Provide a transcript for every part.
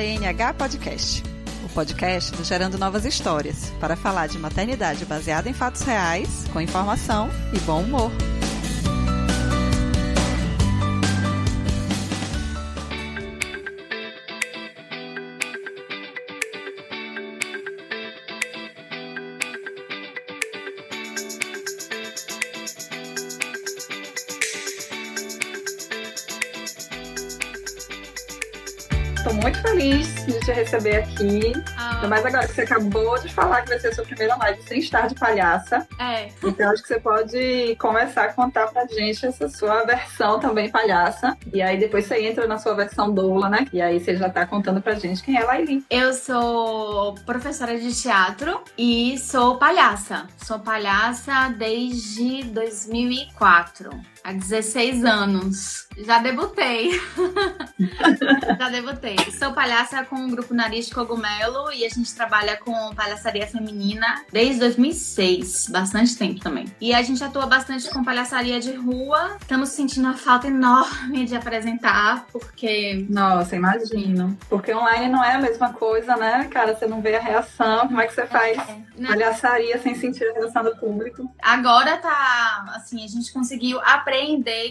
GNH Podcast, o podcast do Gerando Novas Histórias, para falar de maternidade baseada em fatos reais, com informação e bom humor. Te receber aqui. Ah, Ainda mais agora que você acabou de falar que vai ser a sua primeira live sem estar de palhaça. é, Então acho que você pode começar a contar pra gente essa sua versão também palhaça. E aí depois você entra na sua versão doula, né? E aí você já tá contando pra gente quem é Laili. eu sou professora de teatro e sou palhaça. Sou palhaça desde 2004. Há 16 anos. Já debutei. Já debutei. Sou palhaça com o grupo Nariz de Cogumelo e a gente trabalha com palhaçaria feminina desde 2006. Bastante tempo também. E a gente atua bastante com palhaçaria de rua. Estamos sentindo a falta enorme de apresentar, porque Nossa, imagino. Porque online não é a mesma coisa, né? Cara, você não vê a reação. Como é que você faz né, palhaçaria sem sentir a reação do público? agora tá assim, a gente conseguiu aprender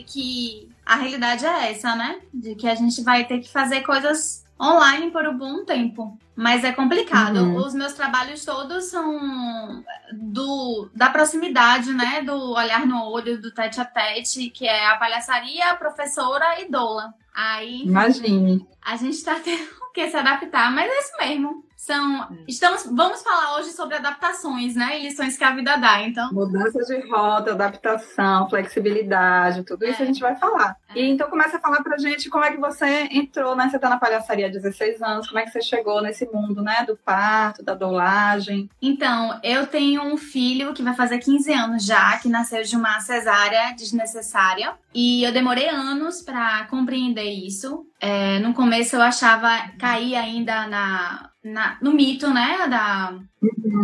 que a realidade é essa, né? De que a gente vai ter que fazer coisas online por um bom tempo. Mas é complicado. Uhum. Os meus trabalhos todos são do da proximidade, né? Do olhar no olho, do tete a tete, que é a palhaçaria, a professora e doula. Aí Imagine. a gente tá tendo que se adaptar, mas é isso mesmo. São, estamos, vamos falar hoje sobre adaptações, né? E lições que a vida dá. Então, Mudança de rota, adaptação, flexibilidade, tudo isso É. a gente vai falar. É. E então começa a falar pra gente como é que você entrou, né? Você tá na palhaçaria há 16 anos, como é que você chegou nesse mundo, né? Do parto, da doulagem. Então, eu tenho um filho que vai fazer 15 anos já, que nasceu de uma cesárea desnecessária. E eu demorei anos pra compreender isso. É, no começo eu achava, caí ainda na, na- no mito, né? Da,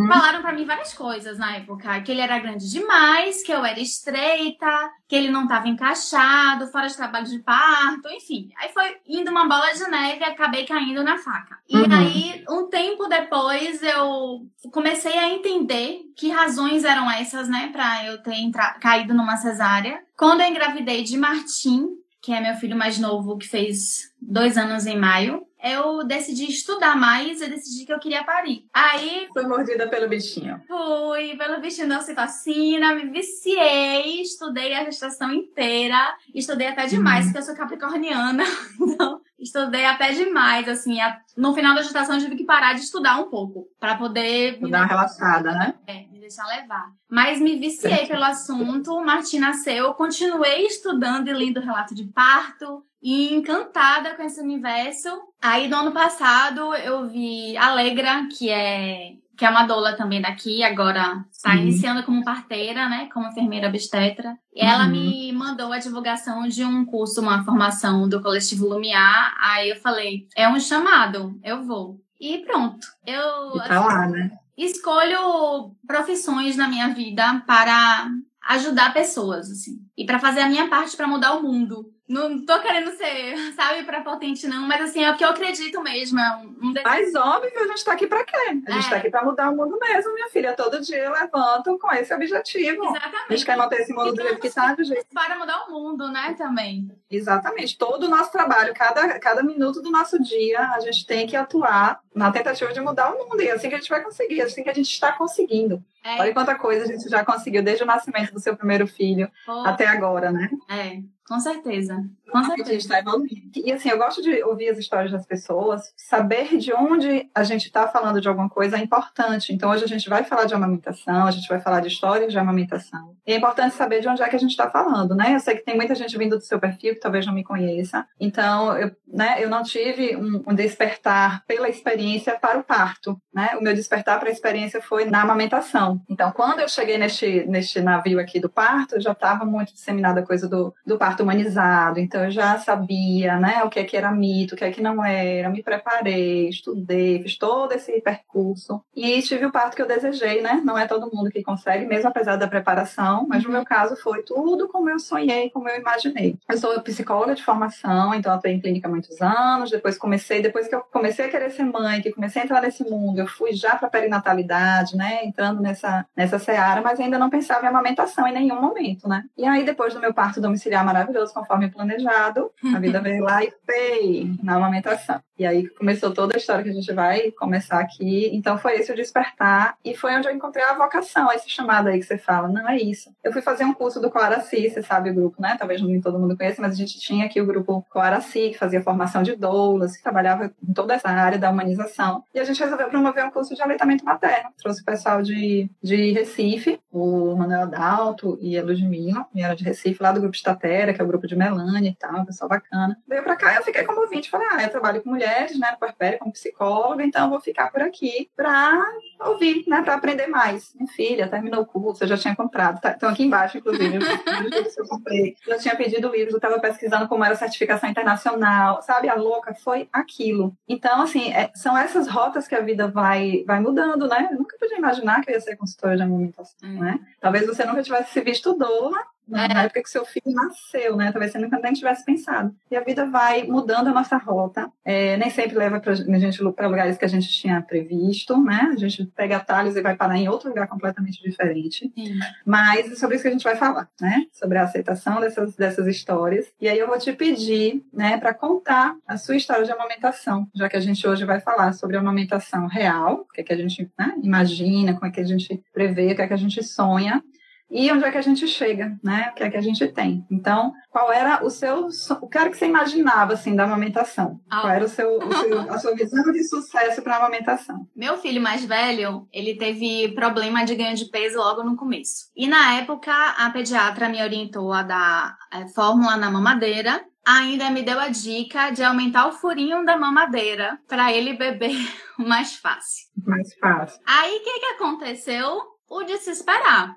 Falaram pra mim várias coisas na época. Que ele era grande demais, que eu era estreita, que ele não tava encaixado, fora de trabalho de parto, enfim. Aí foi indo uma bola de neve e acabei caindo na faca. E Uhum. aí, um tempo depois, eu comecei a entender que razões eram essas, né, pra eu ter entra- caído numa cesárea. Quando eu engravidei de Martim, que é meu filho mais novo, que fez dois anos em maio, eu decidi estudar mais e decidi que eu queria parir. Aí Foi mordida pelo bichinho. fui pelo bicho da citocina, me viciei, estudei a gestação inteira, estudei até demais, Uhum. porque eu sou capricorniana, então estudei até demais, assim, no final da gestação eu tive que parar de estudar um pouco, pra poder me, dar uma relaxada, né? é, me deixar levar. Mas me viciei pelo assunto, o Martim nasceu, continuei estudando e lendo relato de parto, e encantada com esse universo. Aí no ano passado eu vi Alegra, que é que é uma doula também daqui, agora está Sim. iniciando como parteira, né, como enfermeira obstetra. E ela Uhum. me mandou a divulgação de um curso, uma formação do coletivo Lumiar. Aí eu falei, é um chamado, eu vou. E pronto. Eu E tá lá, né? escolho profissões na minha vida para ajudar pessoas, assim. E para fazer a minha parte para mudar o mundo. Não tô querendo ser, sabe, prepotente não, mas assim, é o que eu acredito mesmo. É um. Mas óbvio, a gente tá aqui pra quê? A gente É. tá aqui pra mudar o mundo mesmo, minha filha. Todo dia eu levanto com esse objetivo. A gente Exatamente. quer manter esse mundo do jeito que tá, do jeito Para mudar o mundo, né, também. Exatamente. Todo o nosso trabalho, cada, cada minuto do nosso dia, a gente tem que atuar na tentativa de mudar o mundo. E é assim que a gente vai conseguir, é assim que a gente está conseguindo. É, Olha quanta coisa a gente já conseguiu desde o nascimento do seu primeiro filho até agora, né? é, com certeza. Com A gente está evoluindo. E assim, eu gosto de ouvir as histórias das pessoas, saber de onde a gente está falando de alguma coisa é importante. Então, hoje a gente vai falar de amamentação, a gente vai falar de histórias de amamentação. E é importante saber de onde é que a gente está falando, né? Eu sei que tem muita gente vindo do seu perfil que talvez não me conheça. Então, eu, né, eu não tive um, um despertar pela experiência para o parto, né? O meu despertar para a experiência foi na amamentação. Então, quando eu cheguei neste, neste navio aqui do parto, já estava muito disseminada a coisa do, do parto humanizado. Então, eu já sabia, né, o que é que era mito, o que é que não era. Me preparei, estudei, fiz todo esse percurso e tive o parto que eu desejei, né? Não é todo mundo que consegue, mesmo apesar da preparação, mas no meu caso foi tudo como eu sonhei, como eu imaginei. Eu sou psicóloga de formação, então atuei em clínica há muitos anos. Depois comecei, depois que eu comecei a querer ser mãe, que comecei a entrar nesse mundo, eu fui já para perinatalidade, né? Entrando nessa nessa seara, mas ainda não pensava em amamentação em nenhum momento, né? E aí depois do meu parto domiciliar maravilhoso, conforme planejado, a vida veio lá e pei na amamentação. E aí começou toda a história que a gente vai começar aqui. Então foi esse o despertar e foi onde eu encontrei a vocação, esse chamado aí que você fala. Não é isso. Eu fui fazer um curso do Coaraci, você sabe o grupo, né? Talvez nem todo mundo conheça, mas a gente tinha aqui o grupo Coaraci, que fazia formação de doulas, que trabalhava em toda essa área da humanização. E a gente resolveu promover um curso de aleitamento materno. Trouxe o pessoal de, de Recife, o Manuel Adalto e a Ludmilla, era de Recife, lá do grupo Estatera, que é o grupo de Melanie e tal, um pessoal bacana. Veio pra cá e eu fiquei como ouvinte. Falei, ah, eu trabalho com mulheres, né, no Puerpério, como psicóloga, então eu vou ficar por aqui pra ouvir, né, para aprender mais. Minha filha terminou o curso, eu já tinha comprado, tá? Então aqui embaixo, inclusive, os eu comprei. Já tinha pedido livros, eu estava pesquisando como era a certificação internacional, sabe? A louca foi aquilo. Então, assim, é, são essas rotas que a vida vai, vai mudando, né? Eu nunca podia imaginar que eu ia ser consultora de amamentação, hum. né? Talvez você nunca tivesse se visto doula, na é. época que seu filho nasceu, né? Talvez você nunca nem tivesse pensado. E a vida vai mudando a nossa rota. É, nem sempre leva pra, a gente para lugares que a gente tinha previsto, né? A gente pega atalhos e vai parar em outro lugar completamente diferente. Sim. Mas é sobre isso que a gente vai falar, né? Sobre a aceitação dessas, dessas histórias. E aí eu vou te pedir, né, para contar a sua história de amamentação, já que a gente hoje vai falar sobre a amamentação real, o que é que a gente né, imagina, como é que a gente prevê, o que é que a gente sonha e onde é que a gente chega, né? O que é que a gente tem. Então, qual era o seu, o que era que você imaginava assim da amamentação? Ah. Qual era o seu, o seu, a sua visão de sucesso para a amamentação? Meu filho mais velho, ele teve problema de ganho de peso logo no começo. E na época, a pediatra me orientou a dar é, fórmula na mamadeira ainda me deu a dica de aumentar o furinho da mamadeira para ele beber mais fácil. Mais fácil. Aí o que, que aconteceu? O de se esperar.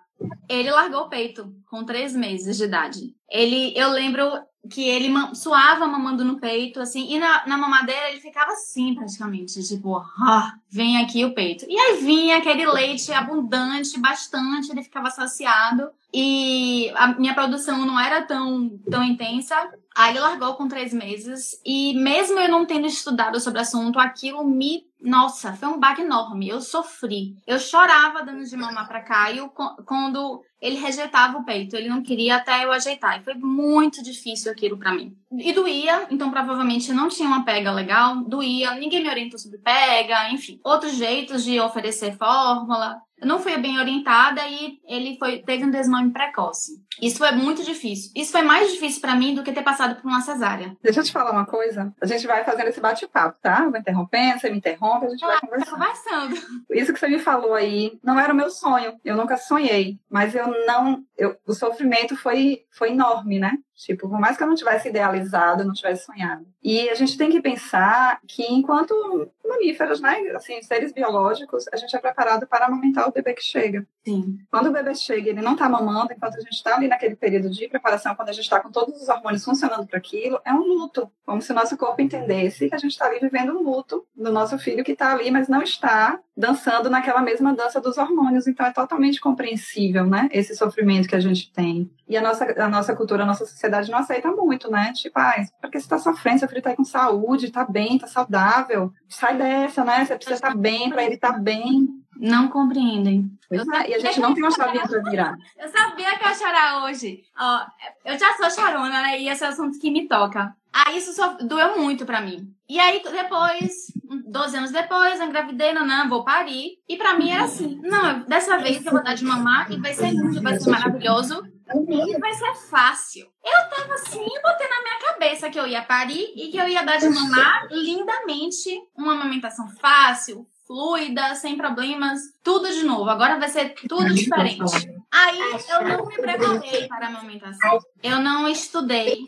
Ele largou o peito com três meses de idade. Ele, eu lembro que ele suava mamando no peito, assim, e na, na mamadeira ele ficava assim, praticamente, tipo, ah, vem aqui o peito. E aí vinha aquele leite abundante, bastante, ele ficava saciado, e a minha produção não era tão, tão intensa. Aí ele largou com três meses, e mesmo eu não tendo estudado sobre o assunto, aquilo me nossa, foi um baque enorme. Eu sofri. Eu chorava dando de mamar para Caio quando ele rejeitava o peito. Ele não queria até eu ajeitar. E foi muito difícil aquilo para mim. E doía, então provavelmente não tinha uma pega legal. Doía, ninguém me orientou sobre pega, enfim. Outros jeitos de oferecer fórmula. Não fui bem orientada e ele foi, teve um desmame precoce. Isso foi muito difícil. Isso foi mais difícil para mim do que ter passado por uma cesárea. Deixa eu te falar uma coisa. A gente vai fazendo esse bate-papo, tá? Vou interrompendo, você me interrompe, a gente ah, vai conversando. conversando. Isso que você me falou aí não era o meu sonho. Eu nunca sonhei. Mas eu não. Eu, o sofrimento foi, foi enorme, né? Tipo, por mais que eu não tivesse idealizado, não tivesse sonhado. E a gente tem que pensar que enquanto mamíferos, né, assim, seres biológicos, a gente é preparado para amamentar o bebê que chega. Sim. Quando o bebê chega, ele não está mamando, enquanto a gente está ali naquele período de preparação, quando a gente está com todos os hormônios funcionando para aquilo, é um luto. Como se o nosso corpo entendesse que a gente está ali vivendo um luto do nosso filho que está ali, mas não está dançando naquela mesma dança dos hormônios. Então é totalmente compreensível, né, esse sofrimento que a gente tem. E a nossa, a nossa cultura, a nossa sociedade não aceita muito, né? Tipo, ah, porque você está sofrendo, seu filho está com saúde, está bem, está saudável. Sai dessa, né? Você precisa estar tá bem para ele estar tá bem. Não compreendem. Pois é, e a gente não tem uma chavinha para virar. Eu sabia que eu ia chorar hoje. Ó, eu já sou chorona, né? E esse é o assunto que me toca. Aí isso só doeu muito para mim. E aí depois, 12 anos depois, eu engravidei, não, não, vou parir. E para mim era assim, não, dessa vez eu vou dar de mamar e vai ser lindo, vai ser maravilhoso. E vai ser fácil. Eu tava assim, botei na minha cabeça que eu ia parir e que eu ia dar de mamar lindamente. Uma amamentação fácil, fluida, sem problemas, tudo de novo. Agora vai ser tudo diferente. Aí eu não me preparei para a amamentação. Eu não estudei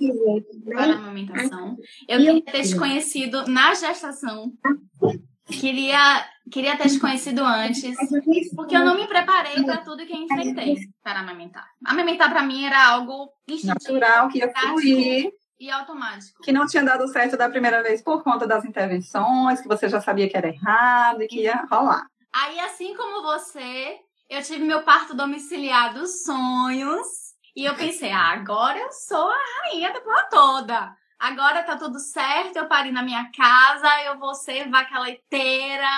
para a amamentação. Eu queria ter te conhecido na gestação. queria, queria ter te conhecido antes, porque eu não me preparei para tudo que eu enfrentei para amamentar. Amamentar para mim era algo natural, que ia fluir. E automático. Que não tinha dado certo da primeira vez por conta das intervenções, que você já sabia que era errado e que ia rolar. Aí, assim como você, eu tive meu parto domiciliar dos sonhos. E eu pensei, ah, agora eu sou a rainha da porra toda. Agora tá tudo certo, eu parei na minha casa, eu vou ser vaca leiteira,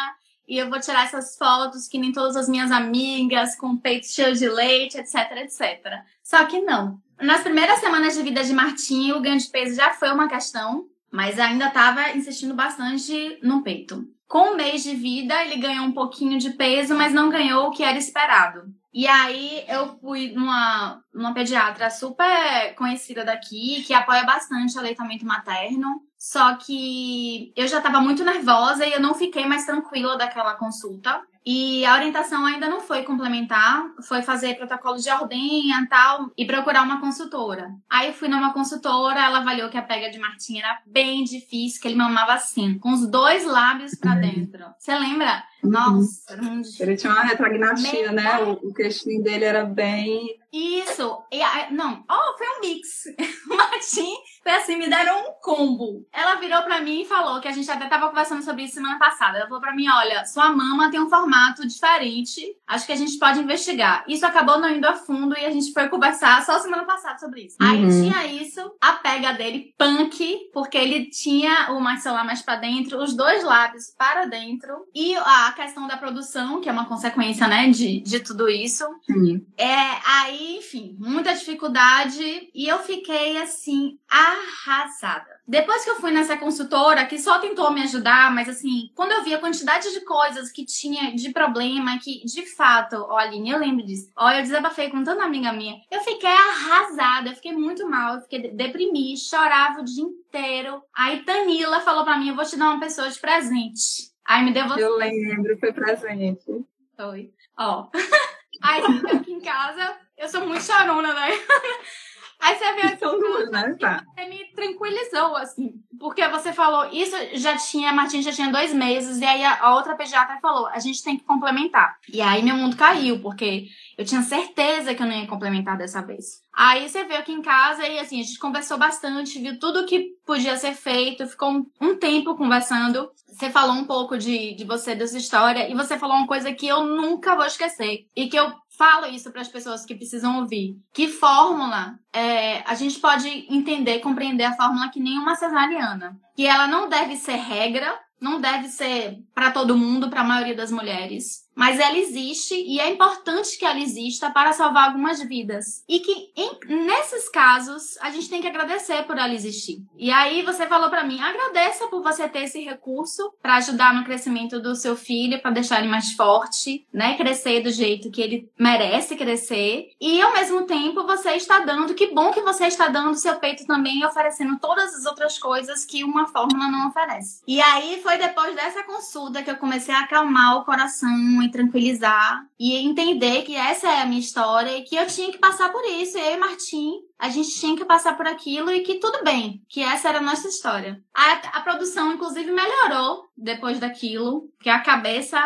e eu vou tirar essas fotos que nem todas as minhas amigas, com peito cheio de leite, etc, etc. Só que não. Nas primeiras semanas de vida de Martim, o ganho de peso já foi uma questão, mas ainda estava insistindo bastante no peito. Com um mês de vida, ele ganhou um pouquinho de peso, mas não ganhou o que era esperado. E aí eu fui numa, numa pediatra super conhecida daqui, que apoia bastante o aleitamento materno. Só que eu já estava muito nervosa e eu não fiquei mais tranquila daquela consulta. E a orientação ainda não foi complementar, foi fazer protocolo de ordenha e tal, e procurar uma consultora. Aí eu fui numa consultora, ela avaliou que a pega de Martim era bem difícil, que ele mamava assim, com os dois lábios para dentro. Você lembra? Uhum. Nossa, era um... Ele tinha uma retragnatia, né? O, o queixinho dele era bem isso. E, não, oh, foi um mix. Martim foi assim, me deram um combo. Ela virou pra mim e falou que a gente até tava conversando sobre isso semana passada. Ela falou pra mim: olha, sua mama tem um formato diferente. Acho que a gente pode investigar. Isso acabou não indo a fundo e a gente foi conversar só semana passada sobre isso. Uhum. Aí tinha isso, a pega dele, punk, porque ele tinha o maxilar mais pra dentro, os dois lábios para dentro. E a questão da produção, que é uma consequência, né, de, de tudo isso. Uhum. É, aí enfim, muita dificuldade e eu fiquei assim arrasada. Depois que eu fui nessa consultora, que só tentou me ajudar, mas assim, quando eu vi a quantidade de coisas que tinha de problema, que de fato, olha, eu lembro disso. Olha, eu desabafei com tanta amiga minha. Eu fiquei arrasada, eu fiquei muito mal, eu fiquei deprimida, chorava o dia inteiro. Aí Tanila falou para mim: eu vou te dar uma pessoa de presente. Aí me deu você. Eu lembro, foi presente. Foi. Ó. Aí aqui em casa, eu sou muito chorona, né? Aí você vê assim, duas, né? Tá. Você me tranquilizou, assim. Porque você falou, isso já tinha, a Martim já tinha dois meses, e aí a, outra pediatra falou, a gente tem que complementar. E aí meu mundo caiu, porque eu tinha certeza que eu não ia complementar dessa vez. Aí você veio aqui em casa e assim, a gente conversou bastante, viu tudo que podia ser feito, ficou um, um tempo conversando. Você falou um pouco de, de você, dessa história, e você falou uma coisa que eu nunca vou esquecer. E que eu falo isso para as pessoas que precisam ouvir. Que fórmula é, a gente pode entender, compreender a fórmula que nem uma cesariana. Que ela não deve ser regra, não deve ser para todo mundo, para a maioria das mulheres mas ela existe e é importante que ela exista para salvar algumas vidas. E que em, nesses casos a gente tem que agradecer por ela existir. E aí você falou para mim, agradeça por você ter esse recurso para ajudar no crescimento do seu filho, para deixar ele mais forte, né, crescer do jeito que ele merece crescer. E ao mesmo tempo você está dando, que bom que você está dando seu peito também oferecendo todas as outras coisas que uma fórmula não oferece. E aí foi depois dessa consulta que eu comecei a acalmar o coração e tranquilizar e entender que essa é a minha história e que eu tinha que passar por isso. Eu e Martim, a gente tinha que passar por aquilo e que tudo bem, que essa era a nossa história. A, a produção, inclusive, melhorou depois daquilo, que a cabeça.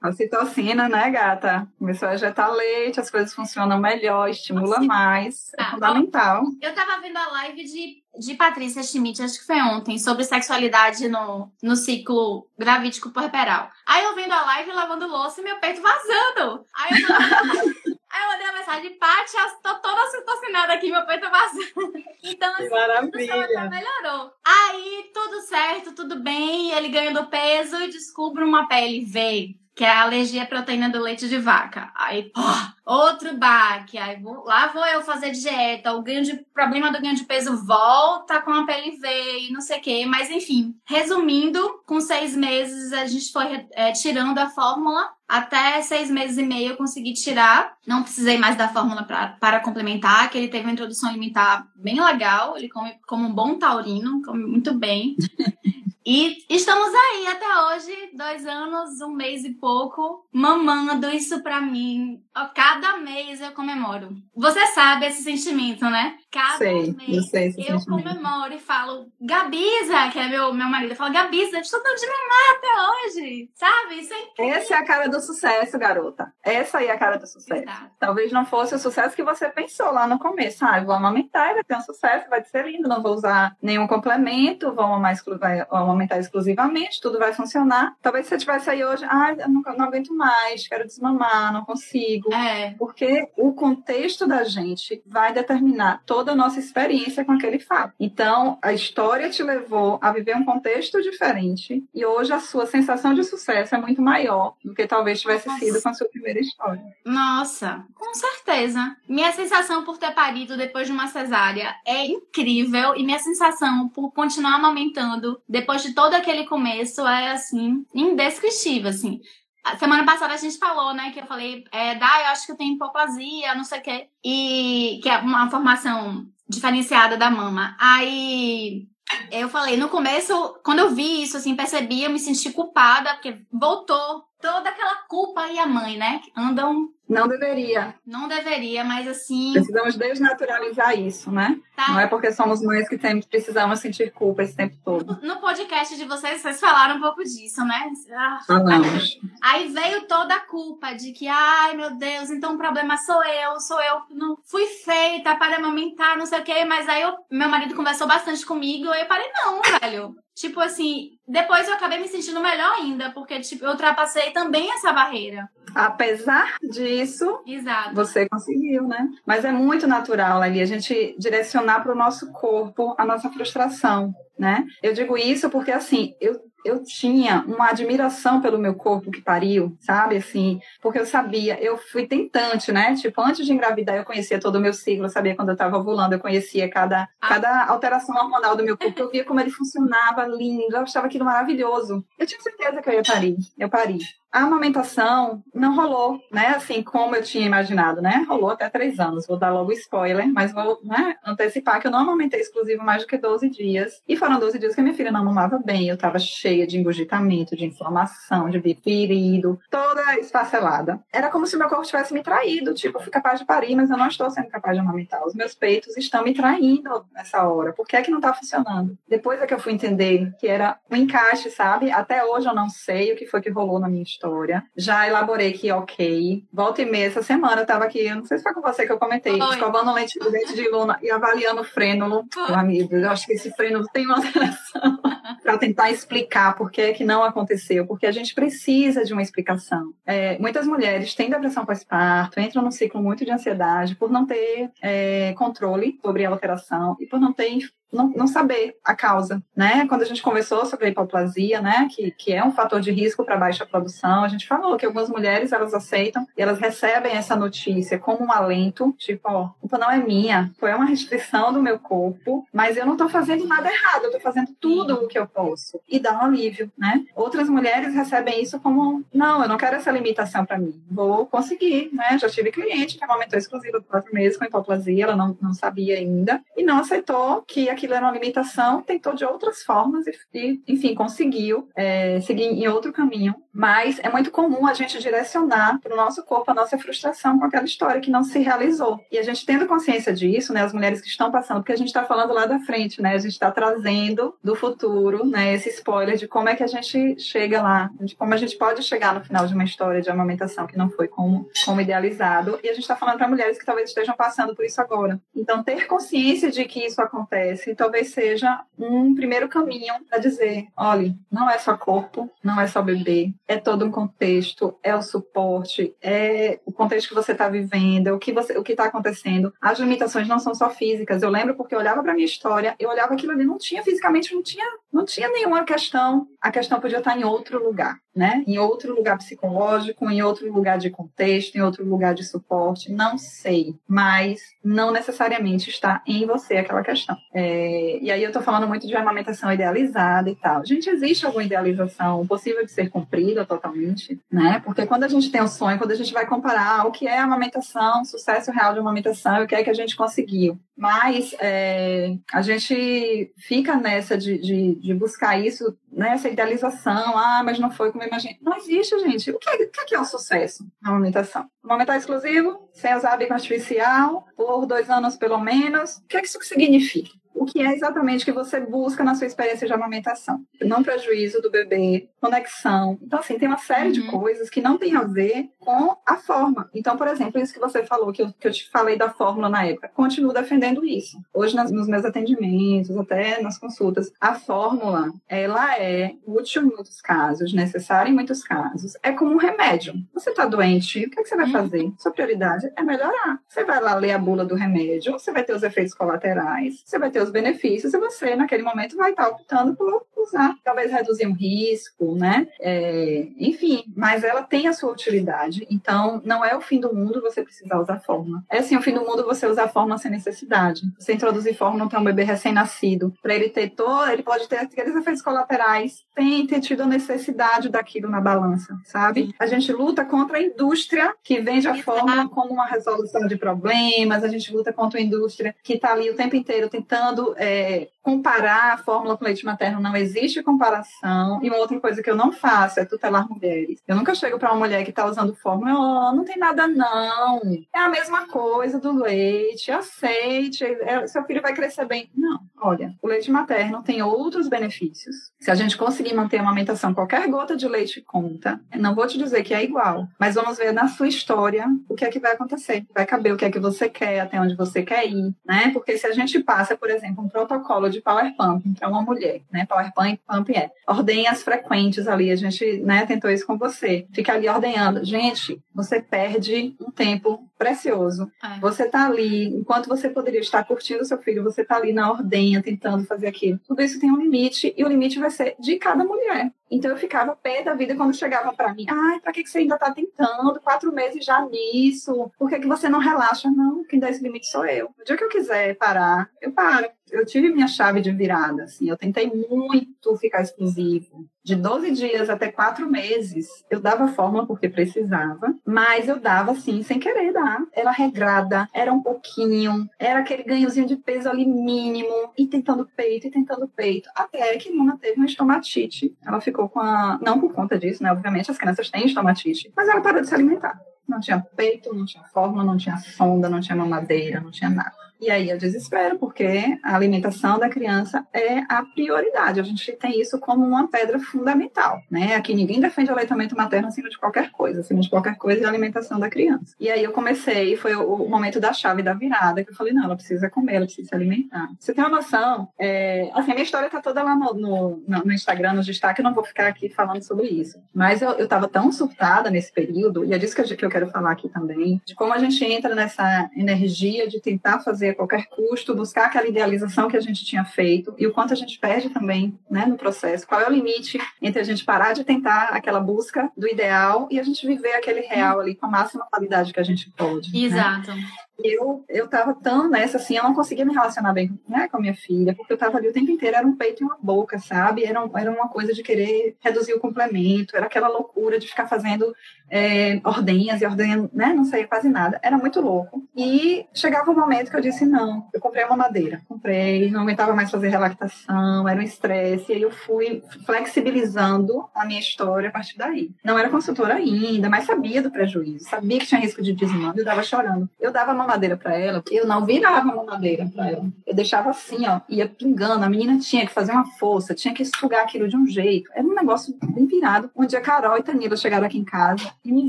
A citocina, né, gata? Começou a injetar leite, as coisas funcionam melhor, estimula mais. É tá. É fundamental. Eu tava vendo a live de de Patrícia Schmidt, acho que foi ontem, sobre sexualidade no, no ciclo gravídico puerperal. Aí eu vendo a live lavando louça e meu peito vazando. Aí eu, aí eu mandei a mensagem, Paty, tô toda citocinada aqui, meu peito vazando. Então, assim, maravilha. melhorou. Aí, tudo certo, tudo bem, ele ganhando peso e descubro uma PLV que é a alergia à proteína do leite de vaca. Aí, pô, outro baque. Aí vou, lá vou eu fazer dieta. O ganho de problema do ganho de peso volta com a PLV e não sei o quê. Mas enfim, resumindo, com seis meses a gente foi é, tirando a fórmula. Até seis meses e meio eu consegui tirar. Não precisei mais da fórmula pra, para complementar, que ele teve uma introdução alimentar bem legal. Ele come como um bom taurino, come muito bem. E estamos aí até hoje, dois anos, um mês e pouco, mamando isso pra mim. Cada mês eu comemoro. Você sabe esse sentimento, né? Cada sei, mês eu, sei eu comemoro e falo, Gabiza, que é meu, meu marido, fala, Gabiza, estou dando de mamar até hoje, sabe? Isso é incrível. Essa é a cara do sucesso, garota. Essa aí é a cara do sucesso. Exato. Talvez não fosse o sucesso que você pensou lá no começo. Ah, eu vou amamentar e vai ter um sucesso, vai ser lindo, não vou usar nenhum complemento, vou amamentar, exclu vai amamentar exclusivamente, tudo vai funcionar. Talvez você estivesse aí hoje, ah, eu não, não aguento mais, quero desmamar, não consigo. É, Porque o contexto da gente vai determinar toda a nossa experiência com aquele fato. Então, a história te levou a viver um contexto diferente e hoje a sua sensação de sucesso é muito maior do que talvez tivesse Nossa. sido com a sua primeira história. nossa, com certeza. Minha sensação por ter parido depois de uma cesárea é incrível e minha sensação por continuar amamentando depois de todo aquele começo é, assim, indescritível, assim. A semana passada a gente falou, né, que eu falei, é, Dá, eu acho que eu tenho hipoplasia, não sei o quê, e que é uma formação diferenciada da mama. Aí eu falei, no começo, quando eu vi isso, assim, percebi, eu me senti culpada, porque voltou toda aquela culpa e a mãe, né, que andam, Não deveria. não deveria, mas assim, Precisamos desnaturalizar isso, né? tá. Não é porque somos mães que temos, precisamos sentir culpa esse tempo todo. No podcast de vocês, vocês falaram um pouco disso, né? Ah, Falamos. Aí veio toda a culpa de que, ai meu Deus, então o problema sou eu, sou eu não fui feita para amamentar, não sei o quê. Mas aí eu- meu marido conversou bastante comigo e eu parei, não, velho. Tipo assim, depois eu acabei me sentindo melhor ainda, porque tipo, eu ultrapassei também essa barreira. Apesar disso, Exato. Você conseguiu, né? Mas é muito natural ali a gente direcionar para o nosso corpo a nossa frustração, né? Eu digo isso porque assim, eu eu tinha uma admiração pelo meu corpo que pariu, sabe? Assim, porque eu sabia, eu fui tentante, né? Tipo, antes de engravidar, eu conhecia todo o meu ciclo, eu sabia quando eu estava ovulando, eu conhecia cada, Ah. cada alteração hormonal do meu corpo, eu via como ele funcionava lindo, eu achava aquilo maravilhoso. Eu tinha certeza que eu ia parir, eu pari. A amamentação não rolou, né? Assim como eu tinha imaginado, né? Rolou até três anos. Vou dar logo spoiler, mas vou né, antecipar que eu não amamentei exclusivo mais do que 12 dias. E foram 12 dias que minha filha não mamava bem. Eu estava cheia de engurgitamento, de inflamação, de bifirido, toda esfacelada. Era como se meu corpo tivesse me traído. Tipo, eu fui capaz de parir, mas eu não estou sendo capaz de amamentar. Os meus peitos estão me traindo nessa hora. Por que é que não está funcionando? Depois é que eu fui entender que era um encaixe, sabe? Até hoje eu não sei o que foi que rolou na minha história. Já elaborei que, ok. Volta e meia, essa semana eu tava aqui, eu não sei se foi com você que eu comentei, Foi. escovando lente do dente de luna e avaliando o frênulo. Meu amigo, eu acho que esse frênulo tem uma alteração. para tentar explicar por que é que não aconteceu, porque a gente precisa de uma explicação. É, muitas mulheres têm depressão pós-parto, entram num ciclo muito de ansiedade por não ter é, controle sobre a alteração e por não ter não, não, saber a causa, né? Quando a gente conversou sobre a hipoplasia, né, que, que é um fator de risco para baixa produção, a gente falou que algumas mulheres elas aceitam e elas recebem essa notícia como um alento, tipo, ó, a culpa não é minha, foi uma restrição do meu corpo, mas eu não estou fazendo nada errado, eu estou fazendo tudo o que eu posso e dá um alívio, né? Outras mulheres recebem isso como, não, eu não quero essa limitação para mim, vou conseguir, né? Já tive cliente que aumentou exclusiva por quatro meses com hipoplasia, ela não, não sabia ainda e não aceitou que aquilo era uma limitação, tentou de outras formas e, e enfim, conseguiu é, seguir em outro caminho. Mas é muito comum a gente direcionar para o nosso corpo a nossa frustração com aquela história que não se realizou. E a gente tendo consciência disso, né, as mulheres que estão passando, porque a gente está falando lá da frente, né, a gente está trazendo do futuro, né, esse spoiler de como é que a gente chega lá, de como a gente pode chegar no final de uma história de amamentação que não foi como, como idealizado. E a gente está falando para mulheres que talvez estejam passando por isso agora. Então, ter consciência de que isso acontece talvez seja um primeiro caminho para dizer: olha, não é só corpo, não é só bebê, é todo um contexto, é o suporte, é o contexto que você está vivendo, é o que o que está acontecendo. As limitações não são só físicas. Eu lembro porque eu olhava para minha história, eu olhava aquilo ali, não tinha fisicamente, não tinha, não tinha nenhuma questão. a questão podia estar em outro lugar, né? Em outro lugar psicológico, em outro lugar de contexto, em outro lugar de suporte, não sei. Mas não necessariamente está em você aquela questão. É, e aí eu estou falando muito de amamentação idealizada e tal. Gente, existe alguma idealização possível de ser cumprida totalmente, né? Porque quando a gente tem um sonho, quando a gente vai comparar o que é amamentação, sucesso real de amamentação e o que é que a gente conseguiu. Mas é, a gente fica nessa de, de, de buscar isso nessa né, idealização, ah, mas não foi como eu imaginei. Não existe, gente. O que é, o que é, o sucesso na amamentação? Amamentar exclusivo, sem usar bico artificial, por dois anos pelo menos. O que é que isso significa? O que é exatamente que você busca na sua experiência de amamentação. Não prejuízo do bebê, conexão. Então, assim, tem uma série uhum. de coisas que não tem a ver com a forma. Então, por exemplo, isso que você falou, que eu, que eu te falei da fórmula na época, continuo defendendo isso. Hoje, nas, nos meus atendimentos, até nas consultas, a fórmula, ela é útil em muitos casos, necessária em muitos casos. É como um remédio. Você está doente, o que, é que você vai uhum. fazer? Sua prioridade é melhorar. Você vai lá ler a bula do remédio, você vai ter os efeitos colaterais, você vai ter os benefícios e você, naquele momento, vai estar optando por usar. Talvez reduzir um risco, né? É, enfim, mas ela tem a sua utilidade. Então, não é o fim do mundo você precisar usar fórmula. É assim, o fim do mundo você usar fórmula sem necessidade. Você introduzir fórmula para um bebê recém-nascido, para ele ter todo, ele pode ter aqueles efeitos colaterais, tem ter tido a necessidade daquilo na balança, sabe? A gente luta contra a indústria que vende a fórmula como uma resolução de problemas, a gente luta contra a indústria que está ali o tempo inteiro tentando tentando é, comparar a fórmula com leite materno, não existe comparação. E uma outra coisa que eu não faço é tutelar mulheres. Eu nunca chego para uma mulher que está usando fórmula, não tem nada não. É a mesma coisa do leite, aceite, é, seu filho vai crescer bem. Não, olha, o leite materno tem outros benefícios. Se a gente conseguir manter a amamentação, qualquer gota de leite conta. Não vou te dizer que é igual, mas vamos ver na sua história o que é que vai acontecer. Vai caber o que é que você quer, até onde você quer ir, né? Porque se a gente passa, por exemplo, um protocolo de Power Pump para uma mulher, né? Power Pump é ordenhas frequentes ali, a gente, né, tentou isso com você. Fica ali ordenhando. Gente, você perde um tempo precioso. É. Você tá ali, enquanto você poderia estar curtindo seu filho, você tá ali na ordenha tentando fazer aquilo. Tudo isso tem um limite e o limite vai ser de cada mulher. Então eu ficava pé da vida quando chegava para mim. Ai, para que, você ainda tá tentando? Quatro meses já nisso? Por que, que você não relaxa? Não, quem dá esse limite sou eu. O dia que eu quiser parar, eu paro eu tive minha chave de virada, assim, eu tentei muito ficar exclusivo. De 12 dias até 4 meses, eu dava fórmula porque precisava, mas eu dava, assim, sem querer dar. Era regrada, era um pouquinho, era aquele ganhozinho de peso ali mínimo, e tentando peito, e tentando peito, até que Luna teve uma estomatite. Ela ficou com a... Não por conta disso, né? Obviamente as crianças têm estomatite, mas ela parou de se alimentar. Não tinha peito, não tinha fórmula, não tinha sonda, não tinha mamadeira, não tinha nada. E aí eu desespero, porque a alimentação da criança é a prioridade. A gente tem isso como uma pedra fundamental, né? Aqui ninguém defende o aleitamento materno acima de qualquer coisa, acima de qualquer coisa é a alimentação da criança. E aí eu comecei, foi o momento da chave da virada, que eu falei, não, ela precisa comer, ela precisa se alimentar. Você tem uma noção, é, assim, a minha história tá toda lá no, no, no Instagram, no destaque, eu não vou ficar aqui falando sobre isso. Mas eu, eu tava tão surtada nesse período, e é disso que eu, que eu quero falar aqui também, de como a gente entra nessa energia de tentar fazer a qualquer custo, buscar aquela idealização que a gente tinha feito e o quanto a gente perde também né, no processo. Qual é o limite entre a gente parar de tentar aquela busca do ideal e a gente viver aquele real ali com a máxima qualidade que a gente pode. Né? Exato. Né? Eu, eu tava tão nessa, assim, eu não conseguia me relacionar bem né, com a minha filha, porque eu tava ali o tempo inteiro, era um peito e uma boca, sabe? Era, era uma coisa de querer reduzir o complemento, era aquela loucura de ficar fazendo é, ordenhas e ordenhas, né? Não saía quase nada. Era muito louco. E chegava um momento que eu disse, não, eu comprei uma madeira. Comprei, não aguentava mais fazer relactação, era um estresse, e aí eu fui flexibilizando a minha história a partir daí. Não era consultora ainda, mas sabia do prejuízo, sabia que tinha risco de desmame, eu dava chorando. Eu dava mamadeira para ela, eu não virava mamadeira para ela. Eu deixava assim, ó, ia pingando. A menina tinha que fazer uma força, tinha que sugar aquilo de um jeito. Era um negócio bem virado. Um dia Carol e Tanila chegaram aqui em casa e me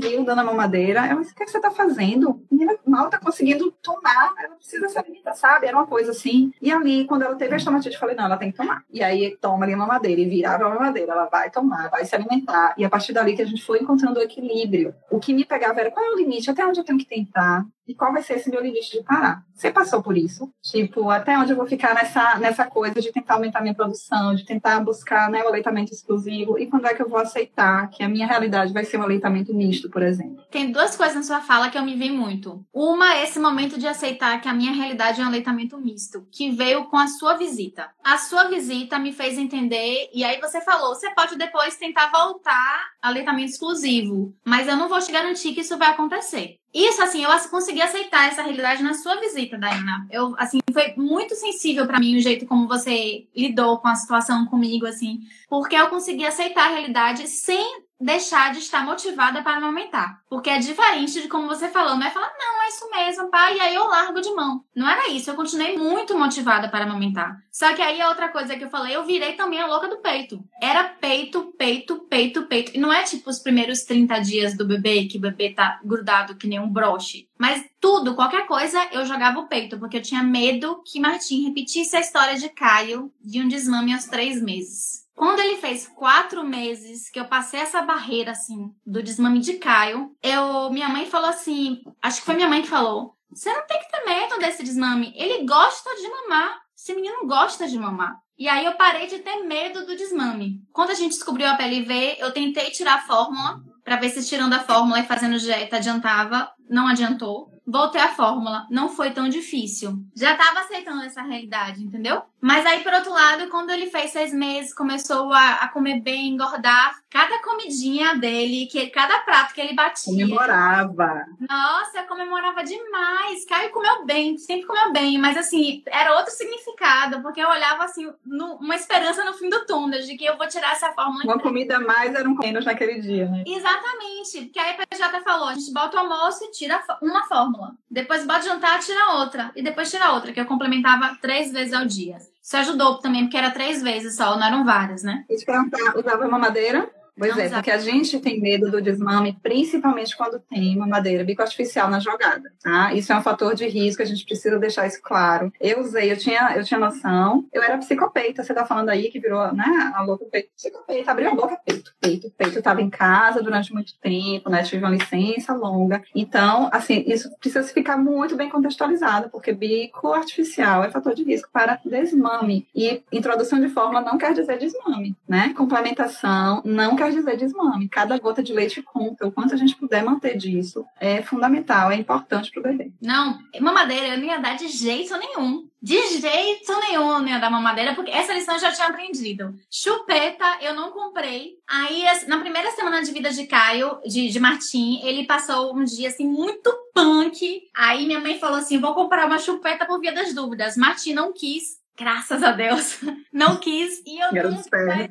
viram dando a mamadeira. Eu disse, o que, é que você tá fazendo? A menina mal tá conseguindo tomar, ela precisa se alimentar, sabe? Era uma coisa assim. E ali, quando ela teve a estomatite, eu falei, não, ela tem que tomar. E aí toma ali a mamadeira e virava a mamadeira. Ela vai tomar, vai se alimentar. E a partir dali que a gente foi encontrando o equilíbrio. O que me pegava era qual é o limite, até onde eu tenho que tentar, e qual vai ser meu limite de parar. Você passou por isso? Tipo, até onde eu vou ficar nessa, nessa coisa de tentar aumentar minha produção, de tentar buscar né, o aleitamento exclusivo? E quando é que eu vou aceitar que a minha realidade vai ser um aleitamento misto, por exemplo? Tem duas coisas na sua fala que eu me vi muito. Uma esse momento de aceitar que a minha realidade é um aleitamento misto, que veio com a sua visita. A sua visita me fez entender, e aí você falou, você pode depois tentar voltar aleitamento exclusivo, mas eu não vou te garantir que isso vai acontecer. Isso, assim, eu consegui aceitar essa realidade na sua visita, Diana. Eu, assim, foi muito sensível para mim o jeito como você lidou com a situação comigo, assim, porque eu consegui aceitar a realidade sem deixar de estar motivada para amamentar. Porque é diferente de como você falou, não é falar, não, é isso mesmo, pai, e aí eu largo de mão. Não era isso, eu continuei muito motivada para amamentar. Só que aí a outra coisa que eu falei, eu virei também a louca do peito. Era peito, peito, peito, peito. E não é tipo os primeiros 30 dias do bebê, que o bebê tá grudado que nem um broche. Mas tudo, qualquer coisa, eu jogava o peito, porque eu tinha medo que Martim repetisse a história de Caio de um desmame aos três meses. Quando ele fez quatro meses que eu passei essa barreira, assim, do desmame de Caio, eu, minha mãe falou assim, acho que foi minha mãe que falou, você não tem que ter medo desse desmame, ele gosta de mamar, esse menino gosta de mamar. E aí eu parei de ter medo do desmame. Quando a gente descobriu a PLV, eu tentei tirar a fórmula, para ver se tirando a fórmula e fazendo dieta adiantava, não adiantou voltei à fórmula. Não foi tão difícil. Já tava aceitando essa realidade, entendeu? Mas aí, por outro lado, quando ele fez seis meses, começou a, a comer bem, engordar, cada comidinha dele, que cada prato que ele batia. Comemorava. Nossa, comemorava demais. Caio comeu bem, sempre comeu bem, mas assim, era outro significado, porque eu olhava assim, no, uma esperança no fim do túnel, de que eu vou tirar essa fórmula. Uma comida a mais era um menos naquele dia, né? Exatamente. Porque aí a PJ falou: a gente bota o almoço e tira uma fórmula. Depois bota jantar, tira outra. E depois tira outra, que eu complementava três vezes ao dia. Isso ajudou também, porque era três vezes só, não eram várias, né? E te perguntar, usava mamadeira? Pois é, porque a gente tem medo do desmame, principalmente quando tem uma madeira bico artificial na jogada, tá? Isso é um fator de risco, a gente precisa deixar isso claro. Eu usei, eu tinha, eu tinha noção, eu era psicopeita, você tá falando aí que virou, né, a louca peito, psicopeita, abriu a boca, peito, peito, peito. Eu tava em casa durante muito tempo, né, tive uma licença longa. Então, assim, isso precisa ficar muito bem contextualizado, porque bico artificial é fator de risco para desmame. E introdução de fórmula não quer dizer desmame, né? Complementação não quer quer dizer desmame. Cada gota de leite conta. O quanto a gente puder manter disso é fundamental, é importante para o bebê. Não, mamadeira eu não ia dar de jeito nenhum. De jeito nenhum eu não ia dar mamadeira, porque essa lição eu já tinha aprendido. Chupeta eu não comprei. Aí, na primeira semana de vida de Caio, de, de Martim, ele passou um dia assim muito punk. Aí minha mãe falou assim: vou comprar uma chupeta por via das dúvidas. Martim não quis graças a Deus, não quis e eu nunca mais,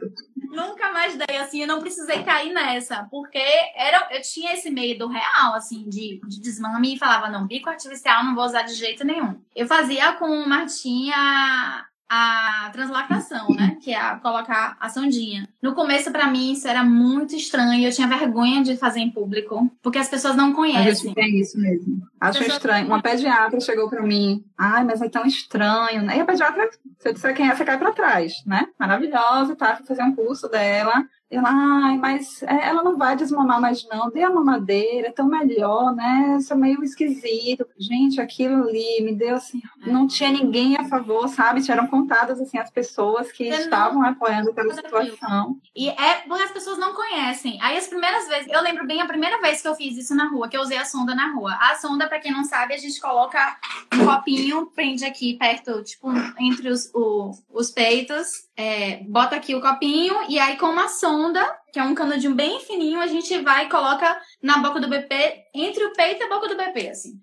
nunca mais dei, assim, eu não precisei cair nessa, porque era, eu tinha esse medo real, assim, de, de desmame e falava, não, bico artificial não vou usar de jeito nenhum. Eu fazia com o Martinha a translactação, né? Que é a, colocar a sondinha. No começo, para mim, isso era muito estranho. Eu tinha vergonha de fazer em público, porque as pessoas não conhecem. A gente tem isso mesmo. Acho pessoas... estranho. Uma pediatra chegou para mim. Ai, mas é tão estranho. Né? E a pediatra, se eu disser quem é, você cai para trás, né? Maravilhosa, tá? Fui fazer um curso dela. Ela, ai, mas é, ela não vai desmamar mais, não. Dê a mamadeira, é tão melhor, né? Isso é meio esquisito. Gente, aquilo ali me deu assim. É. Não tinha ninguém a favor, sabe? Eram contadas assim as pessoas que eu estavam não... apoiando aquela situação. E é porque as pessoas não conhecem. Aí as primeiras vezes, eu lembro bem a primeira vez que eu fiz isso na rua, que eu usei a sonda na rua. A sonda, para quem não sabe, a gente coloca um copinho, prende aqui perto, tipo, entre os, o, os peitos, é, bota aqui o copinho e aí com uma sonda que é um canudinho bem fininho, a gente vai e coloca na boca do bebê, entre o peito e a boca do bebê, assim.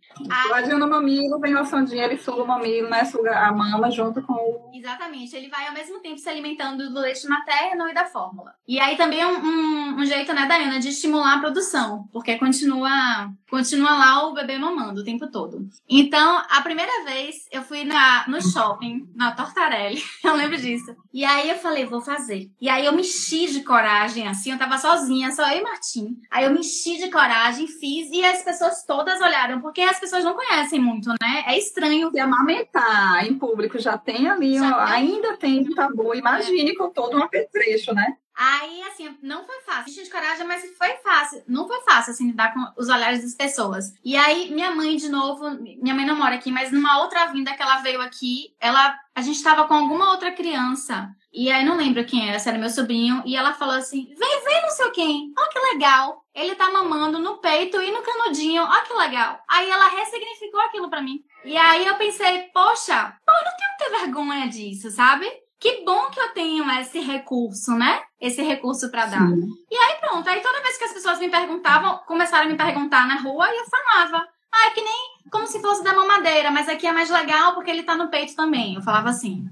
Ladinho no mamilo, vem uma sondinha, ele suga o mamilo, né? Suga a mama junto com o... Exatamente, ele vai ao mesmo tempo se alimentando do leite materno e da fórmula. E aí também é um, um, um jeito, né, Dayana, de estimular a produção, porque continua, continua lá o bebê mamando o tempo todo. Então, a primeira vez eu fui na, no shopping, na Tortarelli, eu lembro disso. E aí eu falei, vou fazer. E aí eu me enchi de coragem, assim, assim, eu tava sozinha, só eu e Martim. Aí eu me enchi de coragem, fiz e as pessoas todas olharam, porque as pessoas não conhecem muito, né? É estranho. Amamentar em público já tem ali, ó, ainda tem um tabu. Imagine é. com todo um apetrecho, né? Aí, assim, não foi fácil. Fiz de coragem, mas foi fácil. Não foi fácil, assim, lidar com os olhares das pessoas. E aí, minha mãe, de novo, minha mãe não mora aqui, mas numa outra vinda que ela veio aqui, ela, a gente tava com alguma outra criança. E aí, não lembro quem era, se era meu sobrinho. E ela falou assim: vem, vem, não sei o quem. Ó, que legal. Ele tá mamando no peito e no canudinho. Ó, que legal. Aí ela ressignificou aquilo para mim. E aí eu pensei, poxa, eu não tenho que ter vergonha disso, sabe? Que bom que eu tenho esse recurso, né? Esse recurso para dar. Sim. E aí pronto, aí toda vez que as pessoas me perguntavam, começaram a me perguntar na rua e eu falava: "Ah, é que nem como se fosse da mamadeira, mas aqui é mais legal porque ele tá no peito também". Eu falava assim.